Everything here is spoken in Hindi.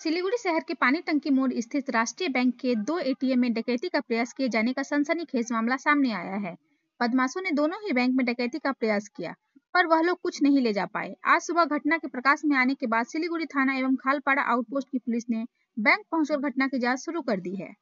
सिलीगुड़ी शहर के पानी टंकी मोड़ स्थित राष्ट्रीय बैंक के दो एटीएम में डकैती का प्रयास किए जाने का सनसनीखेज मामला सामने आया है। बदमाशों ने दोनों ही बैंक में डकैती का प्रयास किया, पर वह लोग कुछ नहीं ले जा पाए। आज सुबह घटना के प्रकाश में आने के बाद सिलीगुड़ी थाना एवं खालपाड़ा आउटपोस्ट की पुलिस ने बैंक पहुंचकर घटना की जाँच शुरू कर दी है।